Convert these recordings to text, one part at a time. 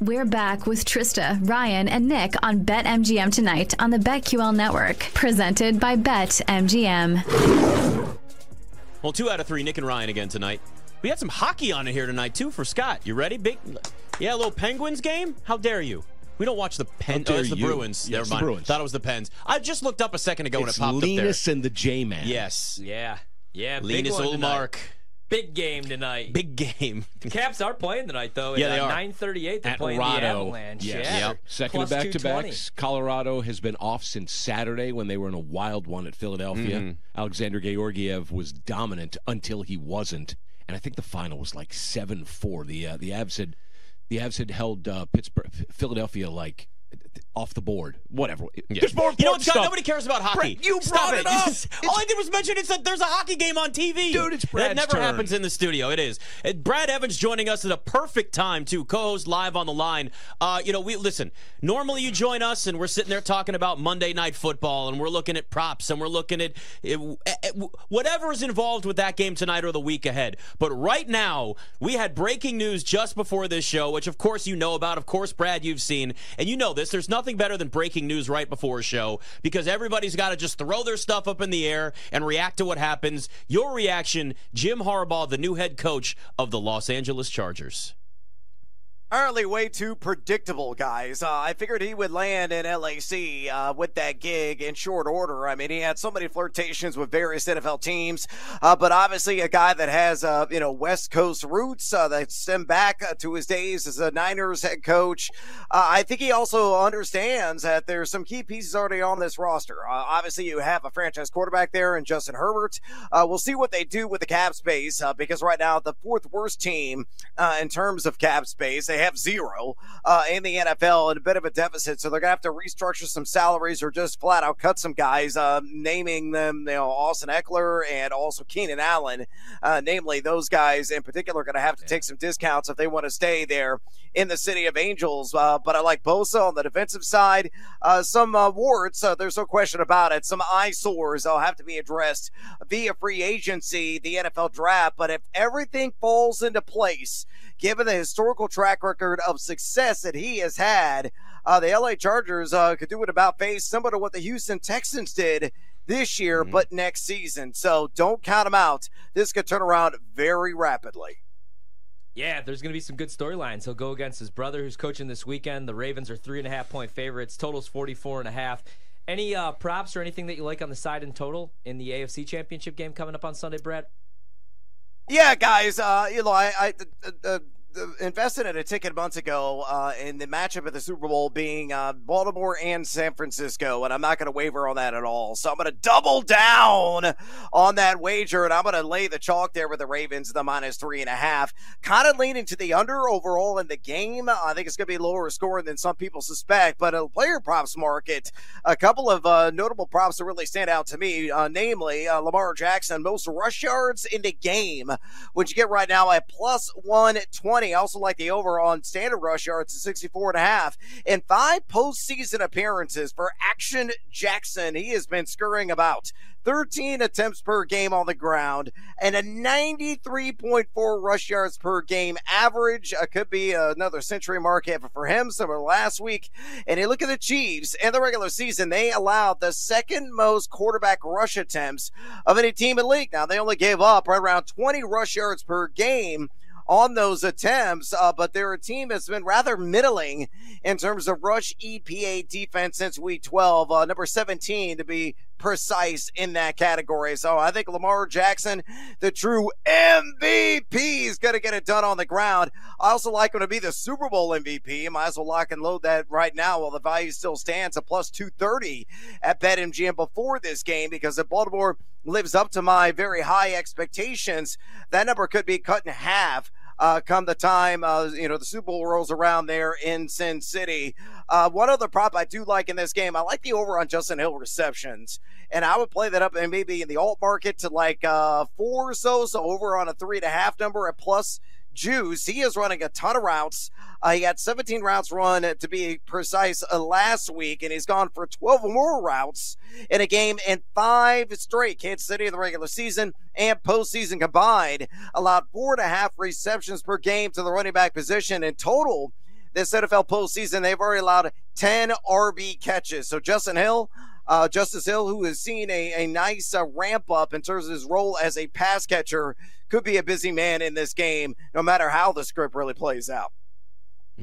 We're back with Trista, Ryan, and Nick on BetMGM tonight on the BetQL network, presented by BetMGM. Well, two out of three, Nick and Ryan again tonight. We had some hockey on it here tonight too for Scott. You ready? Big, yeah, a little Penguins game. How dare you? We don't watch the Pen. How Oh, it's the you. Bruins. Yes, Never the. Bruins. Thought it was the Pens. I just looked up a second ago It's when it popped Linus and the J-Man. Yes, Yeah. Yeah. Linus one tonight. Ullmark. Big game tonight. Big game. The Caps are playing tonight, though. Yeah, at, they uh, are. 9:38. They're At playing Rado. the Avalanche. Yes. Yeah. Yep. Second of back to backs. Colorado has been off since Saturday when they were in a wild one at Philadelphia. Mm-hmm. Alexander Georgiev was dominant until he wasn't, and I think the final was like seven four. The uh, the Avs had the Avs had held uh, Pittsburgh, Philadelphia like off the board. Whatever. Yeah. There's more you know what, Scott? stuff. Nobody cares about hockey. Brett, you Stop brought it up. It's- All I did was mention it's that there's a hockey game on TV. Dude, it's Brad. That never turn. happens in the studio. It is. Uh, Brad Evans joining us at a perfect time to co-host live on the line. Uh, you know, we listen. Normally, you join us and we're sitting there talking about Monday Night Football and we're looking at props and we're looking at uh, uh, whatever is involved with that game tonight or the week ahead. But right now, we had breaking news just before this show, which of course you know about. Of course, Brad, you've seen, and you know this. There's nothing better than breaking news right before a show because everybody's got to just throw their stuff up in the air and react to what happens. Your reaction, Jim Harbaugh, the new head coach of the Los Angeles Chargers. Apparently, way too predictable, guys. Uh, I figured he would land in LAC uh, with that gig in short order. I mean, he had so many flirtations with various NFL teams, uh, but obviously a guy that has, uh, you know, West Coast roots uh, that stem back uh, to his days as a Niners head coach. I think he also understands that there's some key pieces already on this roster. Obviously, you have a franchise quarterback there in Justin Herbert. We'll see what they do with the cap space because right now the fourth worst team in terms of cap space. They have zero uh, in the NFL and a bit of a deficit, so they're gonna have to restructure some salaries or just flat out cut some guys. Uh, naming them, you know, Austin Ekeler and also Keenan Allen, uh, namely those guys in particular, are gonna have to take some discounts if they want to stay there in the city of Angels. Uh, but I like Bosa on the defensive side. Uh, some uh, warts, uh, there's no question about it. Some eyesores will have to be addressed via free agency, the NFL draft. But if everything falls into place, given the historical track record of success that he has had, uh, the LA Chargers uh, could do it about face, similar to what the Houston Texans did this year, Mhm. but next season. So don't count them out. This could turn around very rapidly. Yeah, there's going to be some good storylines. He'll go against his brother, who's coaching this weekend. The Ravens are three and a half point favorites. Totals 44 and a half. Any uh, props or anything that you like on the side in total in the AFC Championship game coming up on Sunday, Brett? Yeah, guys. Uh, you know, I, I uh, uh, invested in a ticket months ago uh, in the matchup of the Super Bowl being uh, Baltimore and San Francisco, and I'm not going to waver on that at all. So I'm going to double down on that wager, and I'm going to lay the chalk there with the Ravens, the minus three and a half. Kind of leaning to the under overall in the game. I think it's going to be lower scoring than some people suspect, but a player props market, a couple of uh, notable props that really stand out to me, uh, namely uh, Lamar Jackson, most rush yards in the game, which you get right now at plus 120. I also like the over on standard rush yards at 64 and a half. In five postseason appearances for Action Jackson, he has been scurrying about 13 attempts per game on the ground and a 93.4 rush yards per game average. Uh, could be another century mark for him, similar last week. And you look at the Chiefs in the regular season, they allowed the second most quarterback rush attempts of any team in the league. Now, they only gave up right around 20 rush yards per game on those attempts, uh, but they're a team that's been rather middling in terms of rush EPA defense since week 12, uh, number 17 to be precise in that category. So I think Lamar Jackson, the true MVP, is going to get it done on the ground. I also like him to be the Super Bowl MVP. Might as well lock and load that right now while the value still stands at plus 230 at BetMGM before this game because if Baltimore lives up to my very high expectations, that number could be cut in half uh, come the time uh, you know the Super Bowl rolls around there in Sin City. Uh, one other prop I do like in this game, I like the over on Justin Hill receptions, and I would play that up and maybe in the alt market to like uh, four or so, so over on a three and a half number at plus juice. He is running a ton of routes. Uh, he had 17 routes run uh, to be precise uh, last week, and he's gone for 12 more routes in a game in five straight. Kansas City in the regular season and postseason combined allowed four and a half receptions per game to the running back position in total. this NFL postseason, they've already allowed 10 RB catches. So Justin Hill, uh, Justice Hill, who has seen a, a nice uh, ramp up in terms of his role as a pass catcher, could be a busy man in this game, no matter how the script really plays out.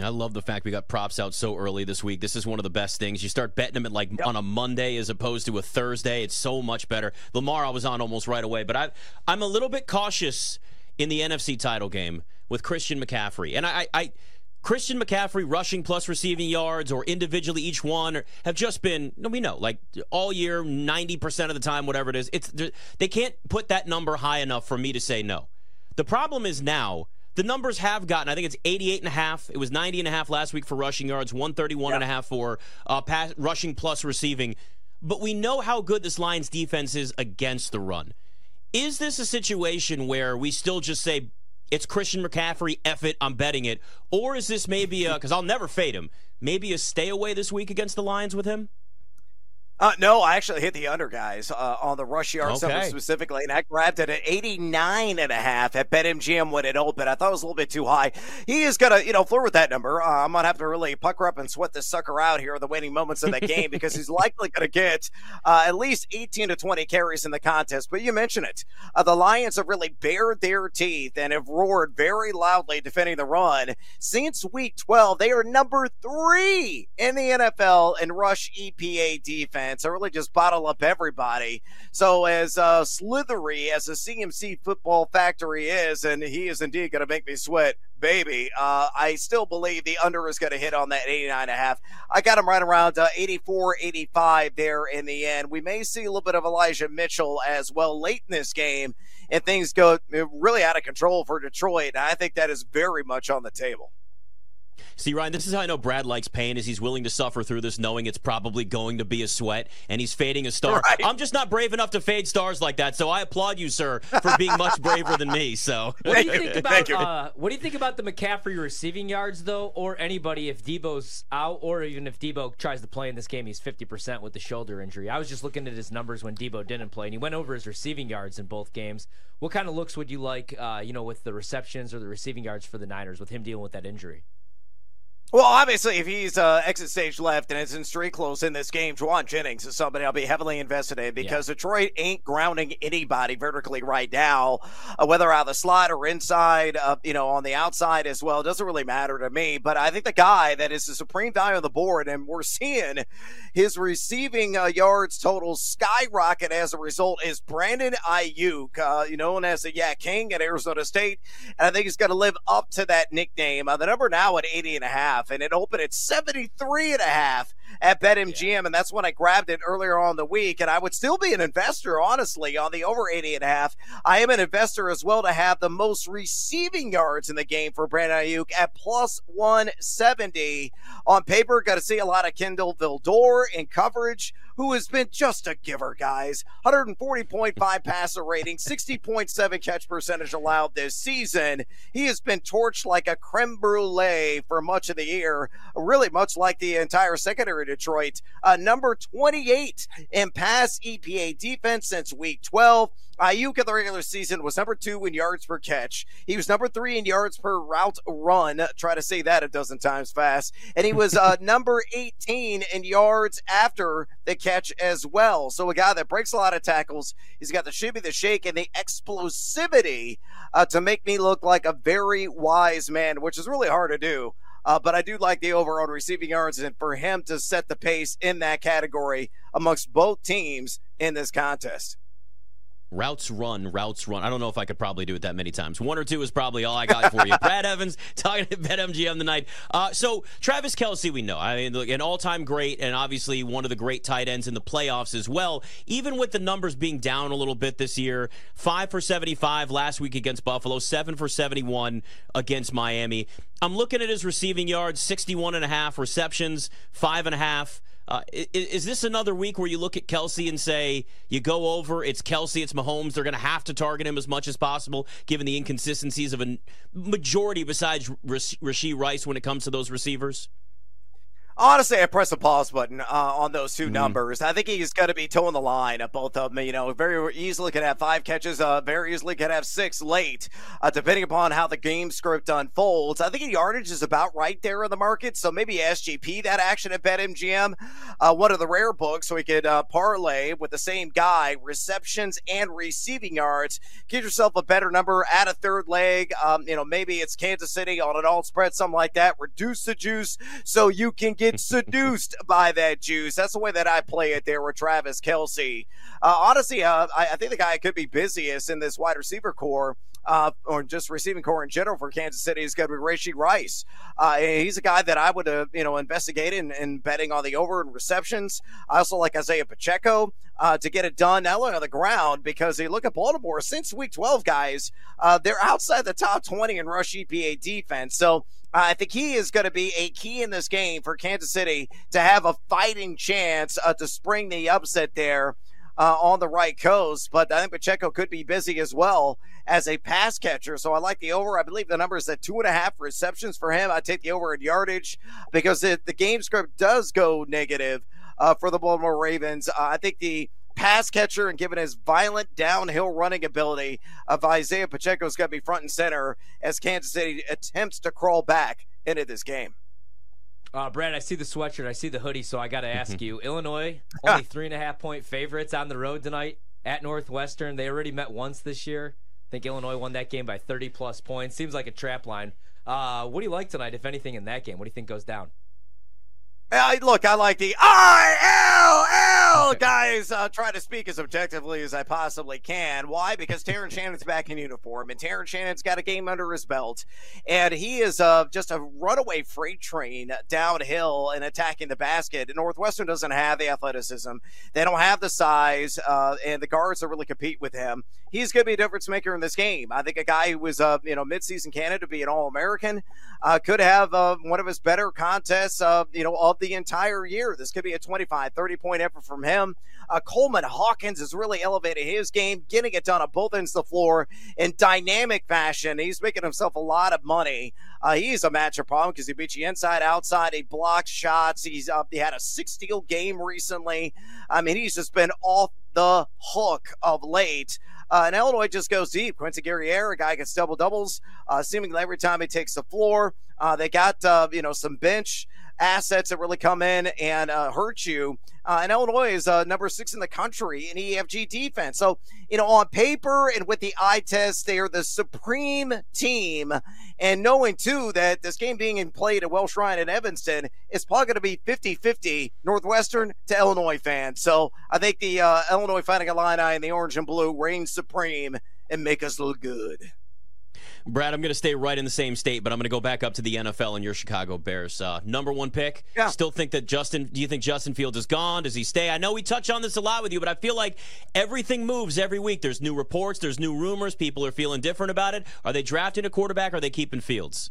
I love the fact we got props out so early this week. This is one of the best things. You start betting them at like yep. on a Monday as opposed to a Thursday. It's so much better. Lamar, I was on almost right away, but I, I'm a little bit cautious in the NFC title game with Christian McCaffrey, and I, I Christian McCaffrey rushing plus receiving yards or individually each one have just been we know like all year 90% of the time whatever it is it's they can't put that number high enough for me to say no. The problem is now the numbers have gotten I think it's 88 and a half. It was 90 and a half last week for rushing yards, 131 and a half for uh, pass, rushing plus receiving. But we know how good this Lions defense is against the run. Is this a situation where we still just say it's Christian McCaffrey, F it, I'm betting it? Or is this maybe because I'll never fade him, maybe a stay away this week against the Lions with him? Uh, no, I actually hit the under guys uh, on the rush yards okay. specifically, and I grabbed it at 89 and a half at BetMGM when it opened. I thought it was a little bit too high. He is going to, you know, flirt with that number. Uh, I'm going to have to really pucker up and sweat this sucker out here in the waning moments of the game because he's likely going to get uh, at least 18 to 20 carries in the contest. But you mentioned it. Uh, the Lions have really bared their teeth and have roared very loudly defending the run. Since week 12, they are number three in the NFL in rush EPA defense defense. I really just bottle up everybody. So as uh, slithery as the CMC football factory is, and he is indeed going to make me sweat, baby. Uh, I still believe the under is going to hit on that 89 and a half. I got him right around uh, 84, 85 there in the end. We may see a little bit of Elijah Mitchell as well late in this game, and things go uh, really out of control for Detroit. I think that is very much on the table. See, Ryan, this is how I know Brad likes pain, is he's willing to suffer through this knowing it's probably going to be a sweat, and he's fading a star. Right. I'm just not brave enough to fade stars like that, so I applaud you, sir, for being much braver than me. So, what do you think about uh, what do you think about the McCaffrey receiving yards, though, or anybody if Debo's out, or even if Debo tries to play in this game, he's 50% with the shoulder injury. I was just looking at his numbers when Debo didn't play, and he went over his receiving yards in both games. What kind of looks would you like, uh, you know, with the receptions or the receiving yards for the Niners with him dealing with that injury? Well, obviously, if he's uh, exit stage left and is in street close in this game, Jauan Jennings is somebody I'll be heavily invested in because yeah. Detroit ain't grounding anybody vertically right now, uh, whether out of the slot or inside, uh, you know, on the outside as well. It doesn't really matter to me. But I think the guy that is the supreme value on the board, and we're seeing his receiving uh, yards total skyrocket as a result, is Brandon Aiyuk, uh, you know, known as the Yeah King at Arizona State. And I think he's going to live up to that nickname. Uh, the number now at 80 and a half half, and it opened at 73 and a half at BetMGM, yeah. and that's when I grabbed it earlier on the week. And I would still be an investor, honestly, on the over 80 and a half. I am an investor as well to have the most receiving yards in the game for Brandon Aiyuk at plus 170. On paper, got to see a lot of Kindle Vildor in coverage, who has been just a giver, guys. 140.5 passer rating, 60.7 catch percentage allowed this season. He has been torched like a creme brulee for much of the year, really much like the entire secondary Detroit. Uh, number 28 in pass EPA defense since week 12. Aiyuk in the regular season was number two in yards per catch. He was number three in yards per route run. Try to say that a dozen times fast. And he was uh, number 18 in yards after the catch as well. So a guy that breaks a lot of tackles. He's got the shimmy, the shake, and the explosivity uh, to make me look like a very wise man, which is really hard to do. Uh, but I do like the over on receiving yards and for him to set the pace in that category amongst both teams in this contest. Routes run, routes run. I don't know if I could probably do it that many times. One or two is probably all I got for you. Brad Evans talking to BetMGM tonight. Uh, so Travis Kelce, we know. I mean, look, an all-time great, and obviously one of the great tight ends in the playoffs as well. Even with the numbers being down a little bit this year, five for 75 last week against Buffalo, seven for 71 against Miami. I'm looking at his receiving yards, 61 and a half receptions, five and a half. Uh, is, is, this another week where you look at Kelce and say you go over? It's Kelce, it's Mahomes. They're going to have to target him as much as possible, given the inconsistencies of a majority besides Rashee Rice when it comes to those receivers. Honestly, I press the pause button uh, on those 2 mm-hmm. numbers. I think he's going to be toeing the line of both of them. You know, very easily could have five catches, uh, very easily could have six late, uh, depending upon how the game script unfolds. I think yardage is about right there in the market, so maybe SGP that action at BetMGM, uh, one of the rare books, so we could uh, parlay with the same guy receptions and receiving yards. Get yourself a better number, add a third leg. Um, you know, maybe it's Kansas City on an all spread, something like that. Reduce the juice so you can get get seduced by that juice. That's the way that I play it there with Travis Kelce. Uh, honestly, uh, I, I, think the guy could be busiest in this wide receiver corps. Uh, or just receiving corps in general for Kansas City is going to be Rashee Rice. Uh, he's a guy that I would, uh, you know, investigate in, in, betting on the over and receptions. I also like Isaiah Pacheco uh, to get it done, not only on the ground, because they look at Baltimore since week 12, guys, they're outside the top 20 in rush EPA defense. So I think he is going to be a key in this game for Kansas City to have a fighting chance uh, to spring the upset there. Uh, on the right coast, but I think Pacheco could be busy as well as a pass catcher. So I like the over. I believe the number is at two and a half receptions for him. I take the over in yardage because the, the game script does go negative uh, for the Baltimore Ravens. Uh, I think the pass catcher and given his violent downhill running ability of Isaiah Pacheco is going to be front and center as Kansas City attempts to crawl back into this game. Uh, Brad, I see the sweatshirt, I see the hoodie, so I got to ask you: Illinois only three and a half point favorites on the road tonight at Northwestern. They already met once this year. I think Illinois won that game by 30 plus points. Seems like a trap line. Uh, what do you like tonight, if anything, in that game? What do you think goes down? Uh, look, I like the ILL guys. Uh, try to speak as objectively as I possibly can. Why? Because Terrence Shannon's back in uniform, and Terrence Shannon's got a game under his belt, and he is uh, just a runaway freight train downhill and attacking the basket. Northwestern doesn't have the athleticism, they don't have the size, uh, and the guards that really compete with him. He's going to be a difference maker in this game. I think a guy who was, uh, you know, midseason candidate to be an All American uh, could have uh, one of his better contests, you know, of the entire year. This could be a 25, 30 point effort from him. Uh, Coleman Hawkins has really elevated his game, getting it done on both ends of the floor in dynamic fashion. He's making himself a lot of money. Uh, he's a matchup problem because he beats you inside, outside. He blocks shots. He's uh, he had a six steal game recently. I mean, he's just been off the hook of late. Uh, and Illinois just goes deep. Quincy Guerrier, a guy gets double doubles, uh, seemingly every time he takes the floor. Uh, they got uh, you know some bench assets that really come in and uh, hurt you. Uh, and Illinois is uh, number six in the country in EFG defense. So, you know, on paper and with the eye test, they are the supreme team. And knowing, too, that this game being played at Welsh Ryan in Evanston is probably going to be 50 50 Northwestern to Illinois fans. So I think the uh, Illinois Fighting Illini and the orange and blue reign supreme and make us look good. Brad, I'm going to stay right in the same state, but I'm going to go back up to the NFL and your Chicago Bears. Uh, number one pick. Yeah. Still think that Justin, do you think Justin Fields is gone? Does he stay? I know we touch on this a lot with you, but I feel like everything moves every week. There's new reports, there's new rumors. People are feeling different about it. Are they drafting a quarterback or are they keeping Fields?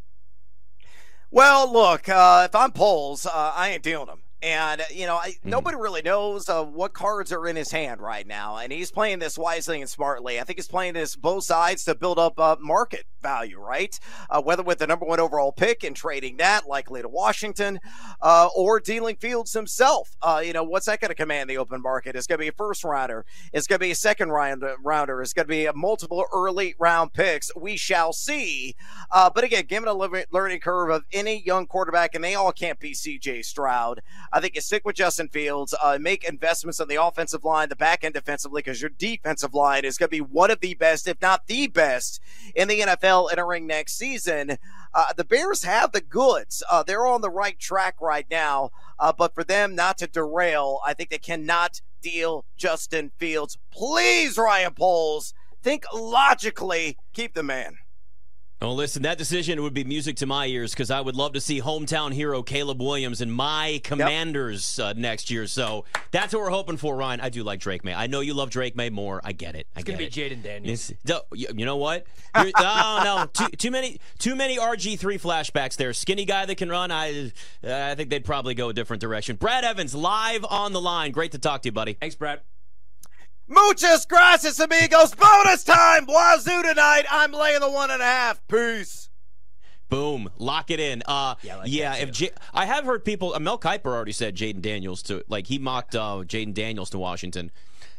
Well, look, uh, if I'm Poles, uh, I ain't dealing them. And, you know, I, mm-hmm. nobody really knows uh, what cards are in his hand right now. And he's playing this wisely and smartly. I think he's playing this both sides to build up uh, market value, right? Uh, whether with the number one overall pick and trading that likely to Washington uh, or dealing Fields himself. Uh, you know, what's that going to command the open market? It's going to be a first rounder. It's going to be a second round, uh, rounder. It's going to be a multiple early round picks. We shall see. but again, given a learning curve of any young quarterback, and they all can't be CJ Stroud. I think you stick with Justin Fields, uh, make investments on the offensive line, the back end defensively, because your defensive line is going to be one of the best, if not the best, in the NFL entering next season. Uh, the Bears have the goods. Uh, they're on the right track right now. Uh, but for them not to derail, I think they cannot deal Justin Fields. Please, Ryan Poles, think logically. Keep the man. Oh, listen, that decision would be music to my ears because I would love to see hometown hero Caleb Williams and my Commanders yep. uh, next year. So that's what we're hoping for, Ryan. I do like Drake Maye. I know you love Drake Maye more. I get it. I it's gonna it. be Jayden Daniels. you know what? oh no, too, too, many, too many RG three flashbacks there. Skinny guy that can run. I, I think they'd probably go a different direction. Brad Evans live on the line. Great to talk to you, buddy. Thanks, Brad. Muchas gracias, amigos. Bonus time. Wazzu tonight. I'm laying the one and a half. Peace. Boom, lock it in. Uh, Yeah, like yeah. If too. J- I have heard people, uh, Mel Kiper already said Jayden Daniels to like he mocked uh, Jayden Daniels to Washington.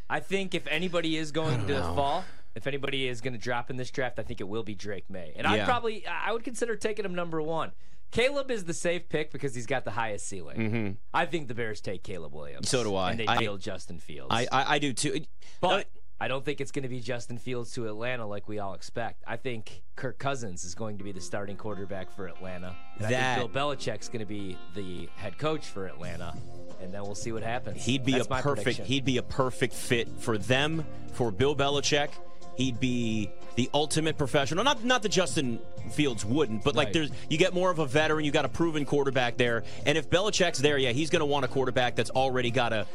I think if anybody is going to fall, if anybody is going to drop in this draft, I think it will be Drake Maye. And I'd probably, I would consider taking him number one. Caleb is the safe pick because he's got the highest ceiling. I think the Bears take Caleb Williams. Mm-hmm. So do I. And they I- deal Justin Fields. I I, I do too. but I don't think it's going to be Justin Fields to Atlanta like we all expect. I think Kirk Cousins is going to be the starting quarterback for Atlanta. And That- I think Bill Belichick's going to be the head coach for Atlanta. And then we'll see what happens. He'd be That's a perfect. prediction. He'd be a perfect fit for them. For Bill Belichick, he'd be the ultimate professional. Not not that Justin Fields wouldn't, but like Right. there's you get more of a veteran. You got a proven quarterback there, and if Belichick's there, yeah, he's going to want a quarterback that's already got a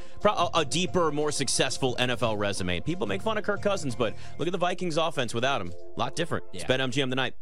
a deeper, more successful NFL resume. People make fun of Kirk Cousins, but look at the Vikings offense without him. A lot different. It's Yeah. BetMGM tonight.